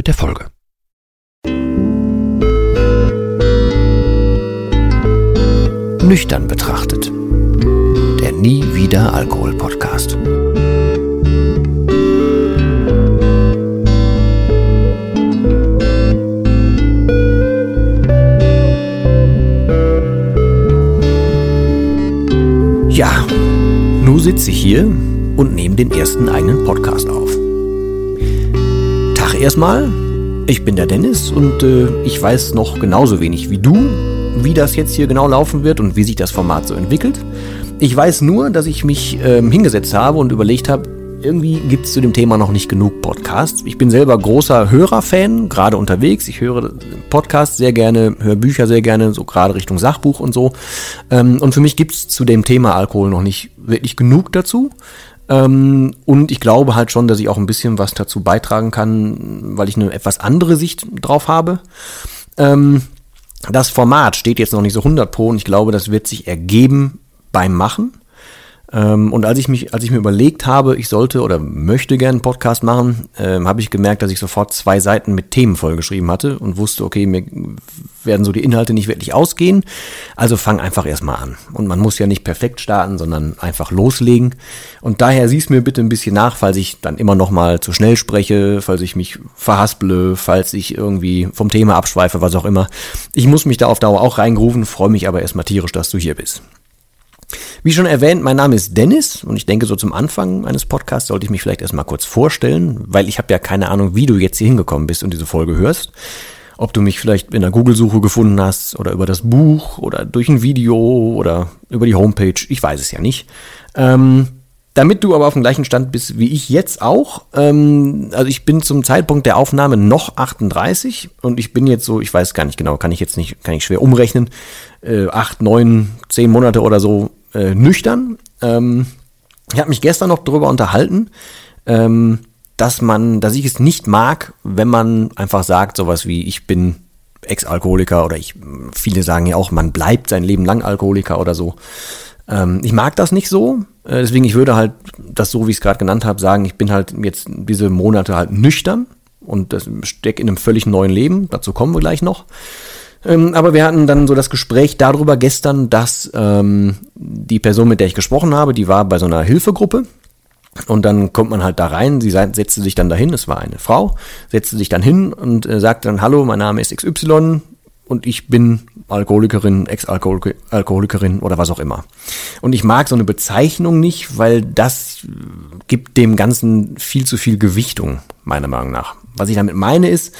mit der Folge. Nüchtern betrachtet. Der Nie wieder Alkohol Podcast. Ja, nun sitze ich hier und nehme den ersten eigenen Podcast auf erstmal, ich bin der Dennis und äh, ich weiß noch genauso wenig wie du, wie das jetzt hier genau laufen wird und wie sich das Format so entwickelt. Ich weiß nur, dass ich mich ähm, hingesetzt habe und überlegt habe, irgendwie gibt es zu dem Thema noch nicht genug Podcasts. Ich bin selber großer Hörerfan, gerade unterwegs. Ich höre Podcasts sehr gerne, höre Bücher sehr gerne, so gerade Richtung Sachbuch und so. Ähm, und für mich gibt es zu dem Thema Alkohol noch nicht wirklich genug dazu. Ähm, und ich glaube halt schon, dass ich auch ein bisschen was dazu beitragen kann, weil ich eine etwas andere Sicht drauf habe. Ähm, das Format steht jetzt noch nicht so 100 pro und ich glaube, das wird sich ergeben beim Machen. Ähm, und als ich mich, als ich mir überlegt habe, ich sollte oder möchte gerne einen Podcast machen, ähm, habe ich gemerkt, dass ich sofort zwei Seiten mit Themen vollgeschrieben hatte und wusste, okay, mir werden so die Inhalte nicht wirklich ausgehen. Also fang einfach erstmal an. Und man muss ja nicht perfekt starten, sondern einfach loslegen. Und daher siehst mir bitte ein bisschen nach, falls ich dann immer noch mal zu schnell spreche, falls ich mich verhasple, falls ich irgendwie vom Thema abschweife, was auch immer. Ich muss mich da auf Dauer auch reingrufen, freue mich aber erstmal tierisch, dass du hier bist. Wie schon erwähnt, mein Name ist Dennis und ich denke, so zum Anfang meines Podcasts sollte ich mich vielleicht erstmal kurz vorstellen, weil ich habe ja keine Ahnung, wie du jetzt hier hingekommen bist und diese Folge hörst. Ob du mich vielleicht in der Google-Suche gefunden hast oder über das Buch oder durch ein Video oder über die Homepage, ich weiß es ja nicht. Ähm, damit du aber auf dem gleichen Stand bist wie ich jetzt auch, ähm, also ich bin zum Zeitpunkt der Aufnahme noch 38 und ich bin jetzt so, ich weiß gar nicht genau, kann ich jetzt nicht, kann ich schwer umrechnen, äh, acht, neun, zehn Monate oder so äh, nüchtern. Ähm, ich habe mich gestern noch darüber unterhalten, ähm, dass man, dass ich es nicht mag, wenn man einfach sagt, sowas wie ich bin Ex-Alkoholiker oder ich, viele sagen ja auch, man bleibt sein Leben lang Alkoholiker oder so. Ähm, ich mag das nicht so, äh, deswegen ich würde halt das so, wie ich es gerade genannt habe, sagen, ich bin halt jetzt diese Monate halt nüchtern und das stecke in einem völlig neuen Leben. Dazu kommen wir gleich noch. Ähm, aber wir hatten dann so das Gespräch darüber gestern, dass ähm, die Person, mit der ich gesprochen habe, die war bei so einer Hilfegruppe. Und dann kommt man halt da rein, sie setzte sich dann dahin, es war eine Frau, setzte sich dann hin und äh, sagte dann, hallo, mein Name ist XY und ich bin Alkoholikerin, Ex-Alkoholikerin oder was auch immer. Und ich mag so eine Bezeichnung nicht, weil das gibt dem Ganzen viel zu viel Gewichtung, meiner Meinung nach. Was ich damit meine ist,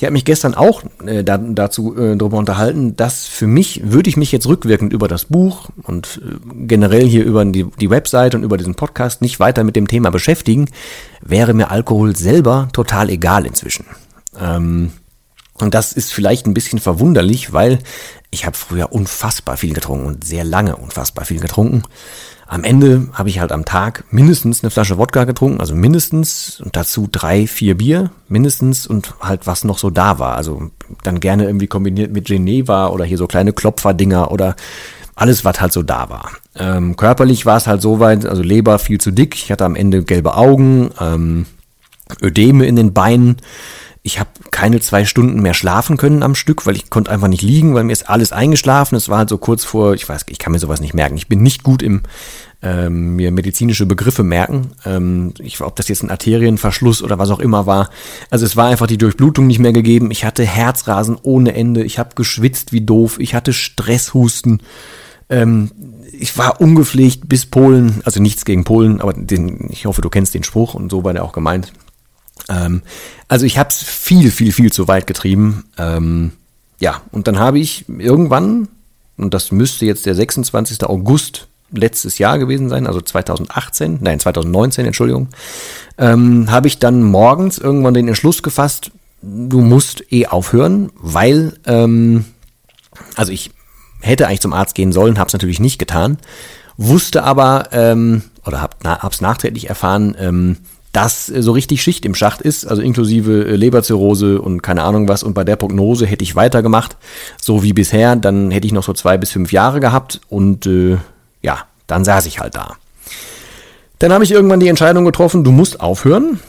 ich habe mich gestern auch äh, da, dazu äh, darüber unterhalten, dass für mich, würde ich mich jetzt rückwirkend über das Buch und äh, generell hier über die, die Website und über diesen Podcast nicht weiter mit dem Thema beschäftigen, wäre mir Alkohol selber total egal inzwischen. Ähm, und das ist vielleicht ein bisschen verwunderlich, weil ich habe früher unfassbar viel getrunken und sehr lange unfassbar viel getrunken. Am Ende habe ich halt am Tag mindestens eine Flasche Wodka getrunken, also mindestens und dazu drei, vier Bier, mindestens und halt was noch so da war. Also dann gerne irgendwie kombiniert mit Geneva oder hier so kleine Klopferdinger oder alles, was halt so da war. Ähm, körperlich war es halt so weit, also Leber viel zu dick, ich hatte am Ende gelbe Augen, ähm, Ödeme in den Beinen. Ich habe keine zwei Stunden mehr schlafen können am Stück, weil ich konnte einfach nicht liegen, weil mir ist alles eingeschlafen. Es war halt so kurz vor, ich weiß, ich kann mir sowas nicht merken. Ich bin nicht gut im ähm, mir medizinische Begriffe merken. Ähm, ich, ob das jetzt ein Arterienverschluss oder was auch immer war. Also es war einfach die Durchblutung nicht mehr gegeben. Ich hatte Herzrasen ohne Ende. Ich habe geschwitzt wie doof. Ich hatte Stresshusten. Ähm, ich war ungepflegt bis Polen, also nichts gegen Polen, aber den, ich hoffe, du kennst den Spruch und so war der auch gemeint. Ähm, also ich habe es viel, viel, viel zu weit getrieben. Ähm, ja, und dann habe ich irgendwann, und das müsste jetzt der 26. August letztes Jahr gewesen sein, also 2018, nein, 2019, Entschuldigung, ähm, habe ich dann morgens irgendwann den Entschluss gefasst, du musst eh aufhören, weil, ähm, also ich hätte eigentlich zum Arzt gehen sollen, habe es natürlich nicht getan, wusste aber, ähm, oder habe es nachträglich erfahren, ähm, dass so richtig Schicht im Schacht ist, also inklusive äh, Leberzirrhose und keine Ahnung was. Und bei der Prognose hätte ich weitergemacht, so wie bisher, dann hätte ich noch so zwei bis fünf Jahre gehabt und äh, ja, dann saß ich halt da. Dann habe ich irgendwann die Entscheidung getroffen, du musst aufhören,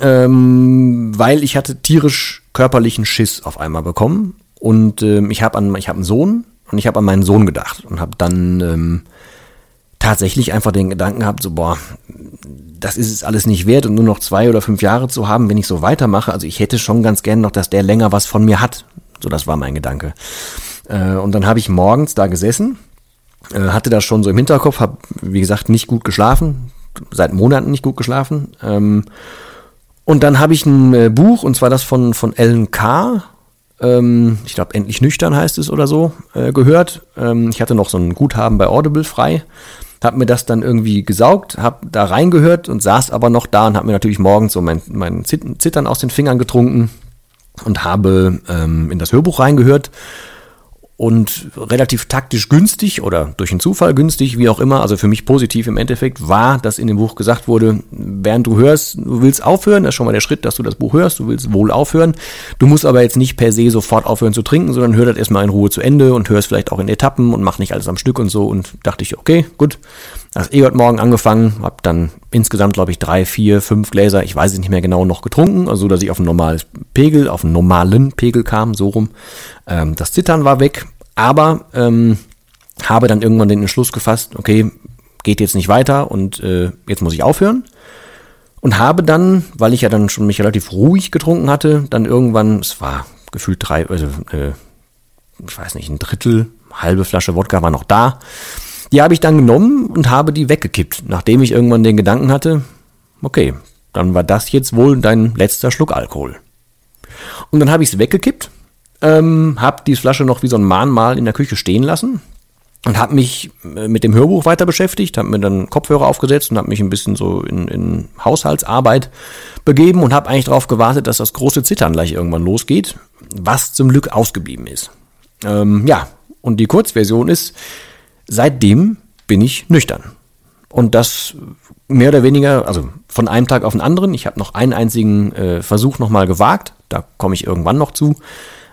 ähm, weil ich hatte tierisch körperlichen Schiss auf einmal bekommen und ähm, ich habe an einen Sohn und ich habe an meinen Sohn gedacht und habe dann ähm, tatsächlich einfach den Gedanken gehabt, so boah, das ist es alles nicht wert und nur noch zwei oder fünf Jahre zu haben, wenn ich so weitermache. Also ich hätte schon ganz gern noch, dass der länger was von mir hat. So, das war mein Gedanke. Äh, und dann habe ich morgens da gesessen, äh, hatte das schon so im Hinterkopf, habe wie gesagt nicht gut geschlafen, seit Monaten nicht gut geschlafen. Ähm, und dann habe ich ein äh, Buch, und zwar das von, von Ellen K., ähm, ich glaube, endlich nüchtern heißt es oder so, äh, gehört. Ähm, ich hatte noch so ein Guthaben bei Audible frei habe mir das dann irgendwie gesaugt, habe da reingehört und saß aber noch da und habe mir natürlich morgens so mein, mein Zittern aus den Fingern getrunken und habe ähm, in das Hörbuch reingehört und relativ taktisch günstig oder durch einen Zufall günstig, wie auch immer, also für mich positiv im Endeffekt, war, dass in dem Buch gesagt wurde, während du hörst, du willst aufhören, das ist schon mal der Schritt, dass du das Buch hörst, du willst wohl aufhören. Du musst aber jetzt nicht per se sofort aufhören zu trinken, sondern hör das erstmal in Ruhe zu Ende und hörst vielleicht auch in Etappen und mach nicht alles am Stück und so. Und dachte ich, okay, gut. Eh heute Morgen angefangen, hab dann insgesamt, glaube ich, drei, vier, fünf Gläser, ich weiß es nicht mehr genau, noch getrunken, also dass ich auf ein normales Pegel, auf einen normalen Pegel kam, so rum. Ähm, das Zittern war weg, aber ähm, habe dann irgendwann den Entschluss gefasst, okay, geht jetzt nicht weiter und äh, jetzt muss ich aufhören. Und habe dann, weil ich ja dann schon mich relativ ruhig getrunken hatte, dann irgendwann, es war gefühlt drei, also äh, ich weiß nicht, ein Drittel, halbe Flasche Wodka war noch da. Die habe ich dann genommen und habe die weggekippt, nachdem ich irgendwann den Gedanken hatte, okay, dann war das jetzt wohl dein letzter Schluck Alkohol. Und dann habe ich es weggekippt ähm, habe die Flasche noch wie so ein Mahnmal in der Küche stehen lassen und habe mich äh, mit dem Hörbuch weiter beschäftigt, habe mir dann Kopfhörer aufgesetzt und habe mich ein bisschen so in, in Haushaltsarbeit begeben und habe eigentlich darauf gewartet, dass das große Zittern gleich irgendwann losgeht, was zum Glück ausgeblieben ist. Ähm, ja, und die Kurzversion ist, seitdem bin ich nüchtern. Und das mehr oder weniger, also von einem Tag auf den anderen. Ich habe noch einen einzigen äh, Versuch nochmal gewagt, da komme ich irgendwann noch zu.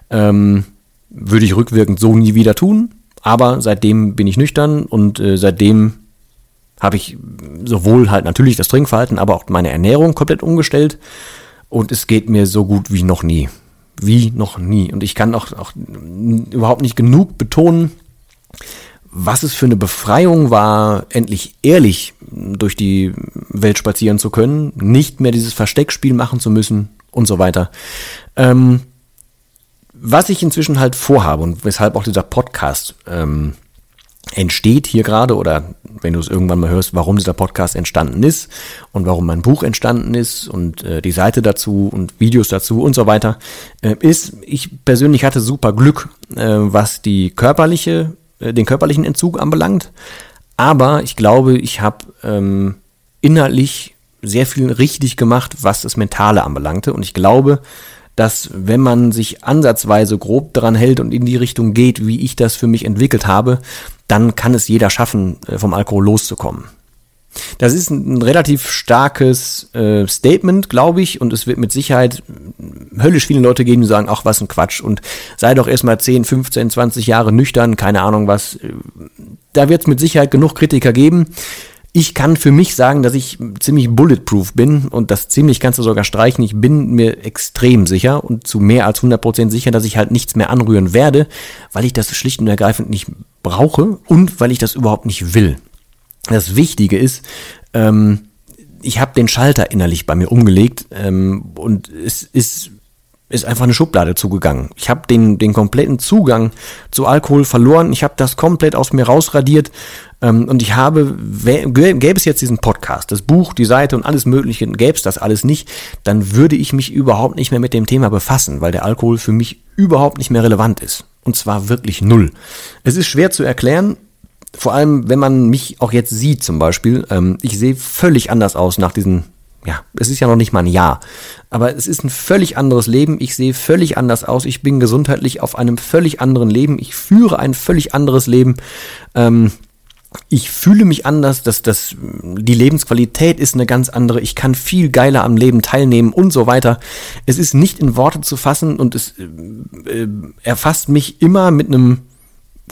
Ähm, würde ich rückwirkend so nie wieder tun. Aber seitdem bin ich nüchtern und äh, seitdem habe ich sowohl halt natürlich das Trinkverhalten, aber auch meine Ernährung komplett umgestellt. Und es geht mir so gut wie noch nie. Wie noch nie. Und ich kann auch, auch überhaupt nicht genug betonen, was es für eine Befreiung war, endlich ehrlich durch die Welt spazieren zu können, nicht mehr dieses Versteckspiel machen zu müssen und so weiter. Ähm, was ich inzwischen halt vorhabe und weshalb auch dieser Podcast ähm, entsteht hier gerade oder wenn du es irgendwann mal hörst, warum dieser Podcast entstanden ist und warum mein Buch entstanden ist und äh, die Seite dazu und Videos dazu und so weiter, äh, ist, ich persönlich hatte super Glück, äh, was die körperliche, den körperlichen Entzug anbelangt. Aber ich glaube, ich habe ähm, inhaltlich sehr viel richtig gemacht, was das Mentale anbelangte. Und ich glaube, dass wenn man sich ansatzweise grob daran hält und in die Richtung geht, wie ich das für mich entwickelt habe, dann kann es jeder schaffen, äh, vom Alkohol loszukommen. Das ist ein relativ starkes äh, Statement, glaube ich, und es wird mit Sicherheit höllisch viele Leute geben, die sagen, ach, was ein Quatsch und sei doch erstmal 10, 15, 20 Jahre nüchtern, keine Ahnung was. Da wird es mit Sicherheit genug Kritiker geben. Ich kann für mich sagen, dass ich ziemlich bulletproof bin und das ziemlich kannst du sogar streichen. Ich bin mir extrem sicher und zu mehr als 100% sicher, dass ich halt nichts mehr anrühren werde, weil ich das schlicht und ergreifend nicht brauche und weil ich das überhaupt nicht will. Das Wichtige ist, ähm, ich habe den Schalter innerlich bei mir umgelegt ähm, und es ist ist einfach eine Schublade zugegangen. Ich habe den, den kompletten Zugang zu Alkohol verloren. Ich habe das komplett aus mir rausradiert. Ähm, und ich habe, gäbe es jetzt diesen Podcast, das Buch, die Seite und alles Mögliche, gäbe es das alles nicht, dann würde ich mich überhaupt nicht mehr mit dem Thema befassen, weil der Alkohol für mich überhaupt nicht mehr relevant ist. Und zwar wirklich null. Es ist schwer zu erklären, vor allem wenn man mich auch jetzt sieht zum Beispiel. Ähm, ich sehe völlig anders aus nach diesen ja, es ist ja noch nicht mal ein Jahr. Aber es ist ein völlig anderes Leben. Ich sehe völlig anders aus. Ich bin gesundheitlich auf einem völlig anderen Leben. Ich führe ein völlig anderes Leben. Ähm, ich fühle mich anders, dass das die Lebensqualität ist eine ganz andere. Ich kann viel geiler am Leben teilnehmen und so weiter. Es ist nicht in Worte zu fassen und es äh, erfasst mich immer mit einem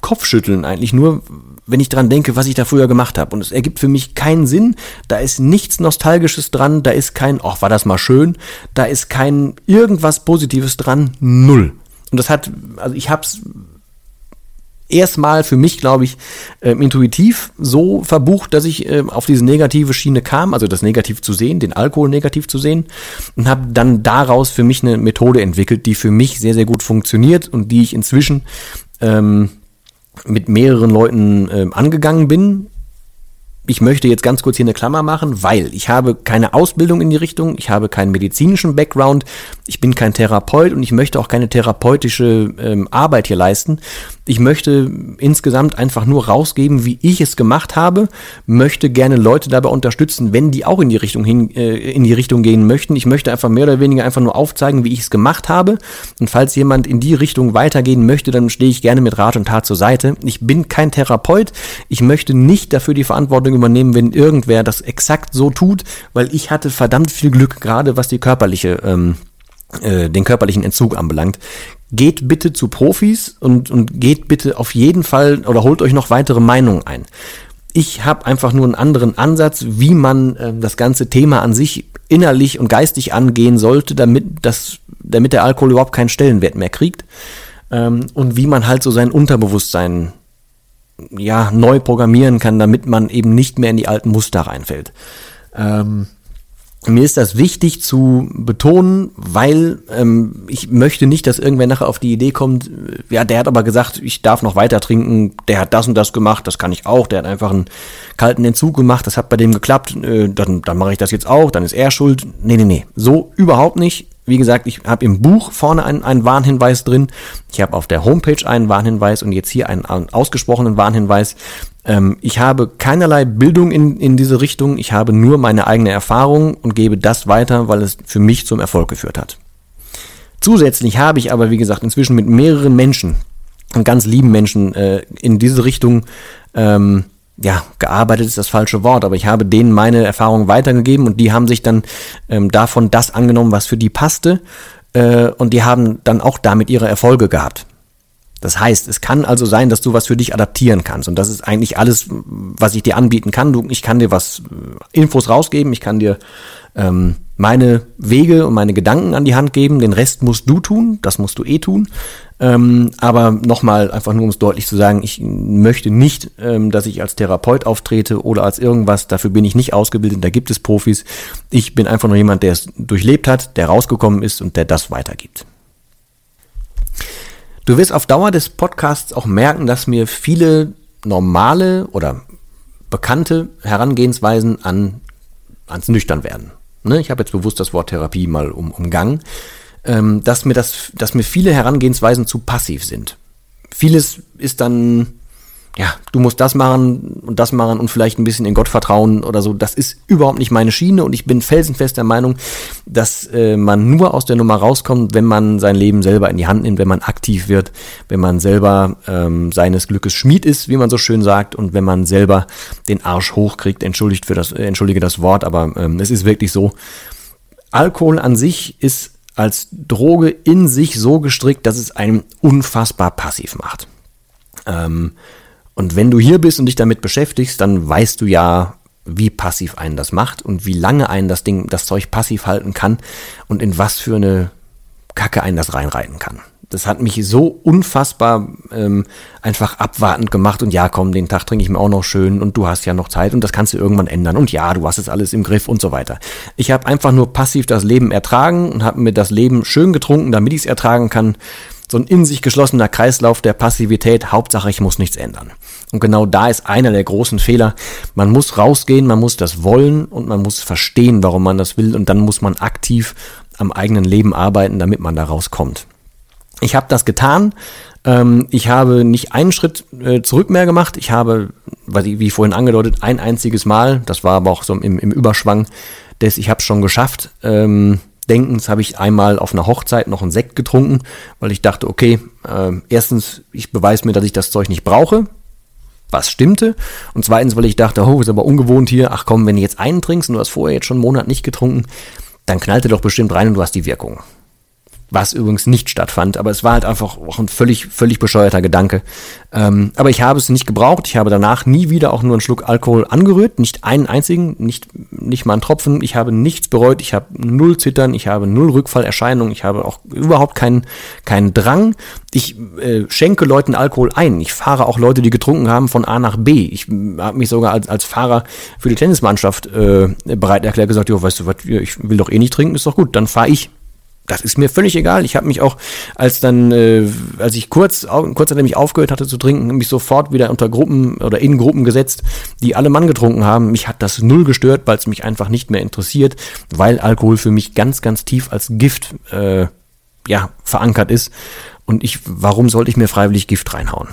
Kopfschütteln eigentlich nur, wenn ich dran denke, was ich da früher gemacht habe. Und es ergibt für mich keinen Sinn. Da ist nichts Nostalgisches dran. Da ist kein, ach, war das mal schön. Da ist kein irgendwas Positives dran. Null. Und das hat, also ich hab's erstmal für mich, glaube ich, äh, intuitiv so verbucht, dass ich äh, auf diese negative Schiene kam, also das Negativ zu sehen, den Alkohol negativ zu sehen und habe dann daraus für mich eine Methode entwickelt, die für mich sehr, sehr gut funktioniert und die ich inzwischen ähm, mit mehreren Leuten äh, angegangen bin. Ich möchte jetzt ganz kurz hier eine Klammer machen, weil ich habe keine Ausbildung in die Richtung, ich habe keinen medizinischen Background, ich bin kein Therapeut und ich möchte auch keine therapeutische ähm, Arbeit hier leisten. Ich möchte insgesamt einfach nur rausgeben, wie ich es gemacht habe, möchte gerne Leute dabei unterstützen, wenn die auch in die Richtung hin, äh, in die Richtung gehen möchten. Ich möchte einfach mehr oder weniger einfach nur aufzeigen, wie ich es gemacht habe. Und falls jemand in die Richtung weitergehen möchte, dann stehe ich gerne mit Rat und Tat zur Seite. Ich bin kein Therapeut. Ich möchte nicht dafür die Verantwortung übernehmen, wenn irgendwer das exakt so tut, weil ich hatte verdammt viel Glück, gerade was die körperliche ähm, äh, den körperlichen Entzug anbelangt. Geht bitte zu Profis und, und geht bitte auf jeden Fall oder holt euch noch weitere Meinungen ein. Ich habe einfach nur einen anderen Ansatz, wie man äh, das ganze Thema an sich innerlich und geistig angehen sollte, damit, das, damit der Alkohol überhaupt keinen Stellenwert mehr kriegt. Ähm, und wie man halt so sein Unterbewusstsein ja, neu programmieren kann, damit man eben nicht mehr in die alten Muster reinfällt. Ähm, mir ist das wichtig zu betonen, weil ähm, ich möchte nicht, dass irgendwer nachher auf die Idee kommt, äh, ja, der hat aber gesagt, ich darf noch weiter trinken, der hat das und das gemacht, das kann ich auch, der hat einfach einen kalten Entzug gemacht, das hat bei dem geklappt, äh, dann, dann mache ich das jetzt auch, dann ist er schuld. Nee, nee, nee, so überhaupt nicht. Wie gesagt, ich habe im Buch vorne einen, einen Warnhinweis drin, ich habe auf der Homepage einen Warnhinweis und jetzt hier einen, einen ausgesprochenen Warnhinweis. Ähm, ich habe keinerlei Bildung in, in diese Richtung, ich habe nur meine eigene Erfahrung und gebe das weiter, weil es für mich zum Erfolg geführt hat. Zusätzlich habe ich aber, wie gesagt, inzwischen mit mehreren Menschen, ganz lieben Menschen, äh, in diese Richtung ähm, ja, gearbeitet ist das falsche Wort, aber ich habe denen meine Erfahrungen weitergegeben und die haben sich dann ähm, davon das angenommen, was für die passte äh, und die haben dann auch damit ihre Erfolge gehabt. Das heißt, es kann also sein, dass du was für dich adaptieren kannst. Und das ist eigentlich alles, was ich dir anbieten kann. Du, ich kann dir was äh, Infos rausgeben, ich kann dir ähm, meine Wege und meine Gedanken an die Hand geben. Den Rest musst du tun, das musst du eh tun. Ähm, aber nochmal, einfach nur um es deutlich zu sagen, ich möchte nicht, ähm, dass ich als Therapeut auftrete oder als irgendwas. Dafür bin ich nicht ausgebildet, da gibt es Profis. Ich bin einfach nur jemand, der es durchlebt hat, der rausgekommen ist und der das weitergibt. Du wirst auf Dauer des Podcasts auch merken, dass mir viele normale oder bekannte Herangehensweisen an, ans Nüchternwerden. Ne? Ich habe jetzt bewusst das Wort Therapie mal um, umgangen, ähm, dass mir das, dass mir viele Herangehensweisen zu passiv sind. Vieles ist dann ja, du musst das machen und das machen und vielleicht ein bisschen in Gott vertrauen oder so. Das ist überhaupt nicht meine Schiene und ich bin felsenfest der Meinung, dass äh, man nur aus der Nummer rauskommt, wenn man sein Leben selber in die Hand nimmt, wenn man aktiv wird, wenn man selber ähm, seines Glückes Schmied ist, wie man so schön sagt, und wenn man selber den Arsch hochkriegt. Entschuldigt für das, äh, entschuldige das Wort, aber ähm, es ist wirklich so. Alkohol an sich ist als Droge in sich so gestrickt, dass es einen unfassbar passiv macht. Ähm, und wenn du hier bist und dich damit beschäftigst, dann weißt du ja, wie passiv einen das macht und wie lange einen das Ding, das Zeug passiv halten kann und in was für eine Kacke einen das reinreiten kann. Das hat mich so unfassbar ähm, einfach abwartend gemacht und ja, komm, den Tag trinke ich mir auch noch schön und du hast ja noch Zeit und das kannst du irgendwann ändern und ja, du hast es alles im Griff und so weiter. Ich habe einfach nur passiv das Leben ertragen und habe mir das Leben schön getrunken, damit ich es ertragen kann so ein in sich geschlossener Kreislauf der Passivität, Hauptsache ich muss nichts ändern. Und genau da ist einer der großen Fehler. Man muss rausgehen, man muss das wollen und man muss verstehen, warum man das will und dann muss man aktiv am eigenen Leben arbeiten, damit man da rauskommt. Ich habe das getan. Ähm, ich habe nicht einen Schritt äh, zurück mehr gemacht. Ich habe, wie vorhin angedeutet, ein einziges Mal, das war aber auch so im, im Überschwang, des Ich hab's schon geschafft. Denkens habe ich einmal auf einer Hochzeit noch einen Sekt getrunken, weil ich dachte, okay, äh, erstens, ich beweise mir, dass ich das Zeug nicht brauche, was stimmte. Und zweitens, weil ich dachte, oh, ist aber ungewohnt hier, ach komm, wenn du jetzt einen trinkst und du hast vorher jetzt schon einen Monat nicht getrunken, dann knallte doch bestimmt rein und du hast die Wirkung was übrigens nicht stattfand, aber es war halt einfach auch ein völlig, völlig bescheuerter Gedanke. Ähm, aber ich habe es nicht gebraucht. Ich habe danach nie wieder auch nur einen Schluck Alkohol angerührt, nicht einen einzigen, nicht, nicht mal einen Tropfen. Ich habe nichts bereut, ich habe null Zittern, ich habe null Rückfallerscheinungen, ich habe auch überhaupt keinen, keinen Drang. Ich äh, schenke Leuten Alkohol ein. Ich fahre auch Leute, die getrunken haben, von A nach B. Ich habe mich sogar als, als Fahrer für die Tennismannschaft äh, bereit erklärt, gesagt, jo, weißt du was, ich will doch eh nicht trinken, ist doch gut, dann fahre ich das ist mir völlig egal. Ich habe mich auch, als dann, äh, als ich kurz, kurz nachdem ich aufgehört hatte zu trinken, mich sofort wieder unter Gruppen oder in Gruppen gesetzt, die alle Mann getrunken haben. Mich hat das null gestört, weil es mich einfach nicht mehr interessiert, weil Alkohol für mich ganz, ganz tief als Gift äh, ja verankert ist. Und ich, warum sollte ich mir freiwillig Gift reinhauen?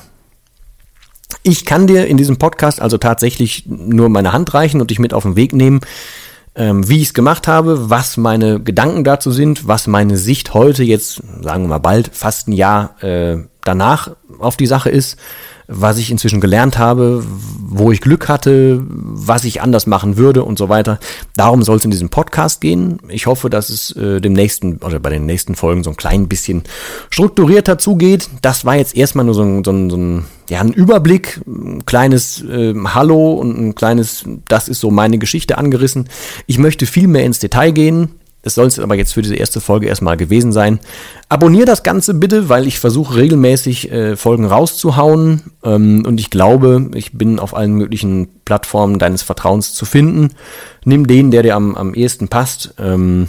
Ich kann dir in diesem Podcast also tatsächlich nur meine Hand reichen und dich mit auf den Weg nehmen ähm, wie ich es gemacht habe, was meine Gedanken dazu sind, was meine Sicht heute jetzt, sagen wir mal bald, fast ein Jahr äh, danach auf die Sache ist, was ich inzwischen gelernt habe, wo ich Glück hatte, was ich anders machen würde und so weiter. Darum soll es in diesem Podcast gehen. Ich hoffe, dass es äh, dem nächsten oder bei den nächsten Folgen so ein klein bisschen strukturierter zugeht. Das war jetzt erstmal nur so ein, so ein, so ein, ja, ein Überblick, ein kleines äh, Hallo und ein kleines, das ist so meine Geschichte angerissen. Ich möchte viel mehr ins Detail gehen. Das soll es aber jetzt für diese erste Folge erstmal gewesen sein. Abonnier das Ganze bitte, weil ich versuche regelmäßig äh, Folgen rauszuhauen. Ähm, und ich glaube, ich bin auf allen möglichen Plattformen deines Vertrauens zu finden. Nimm den, der dir am, am ehesten passt. Ähm,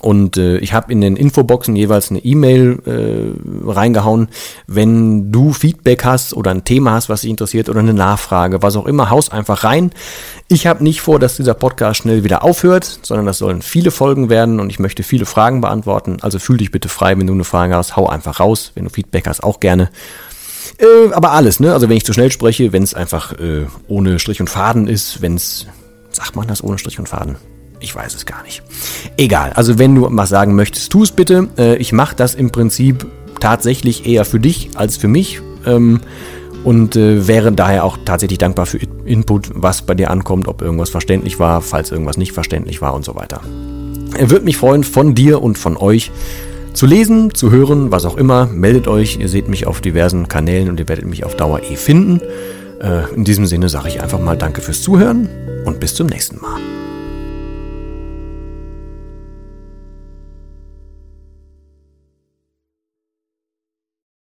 und äh, ich habe in den Infoboxen jeweils eine E-Mail äh, reingehauen. Wenn du Feedback hast oder ein Thema hast, was dich interessiert oder eine Nachfrage, was auch immer, haus einfach rein. Ich habe nicht vor, dass dieser Podcast schnell wieder aufhört, sondern das sollen viele Folgen werden und ich möchte viele Fragen beantworten. Also fühl dich bitte frei, wenn du eine Frage hast, hau einfach raus. Wenn du Feedback hast, auch gerne. Äh, aber alles, ne? Also wenn ich zu schnell spreche, wenn es einfach äh, ohne Strich und Faden ist, wenn es, sagt man das ohne Strich und Faden? Ich weiß es gar nicht. Egal, also wenn du was sagen möchtest, tu es bitte. Äh, ich mache das im Prinzip tatsächlich eher für dich als für mich. Ähm, und äh, wäre daher auch tatsächlich dankbar für Input, was bei dir ankommt, ob irgendwas verständlich war, falls irgendwas nicht verständlich war und so weiter. Er würde mich freuen, von dir und von euch zu lesen, zu hören, was auch immer. Meldet euch, ihr seht mich auf diversen Kanälen und ihr werdet mich auf Dauer eh finden. Äh, in diesem Sinne sage ich einfach mal Danke fürs Zuhören und bis zum nächsten Mal.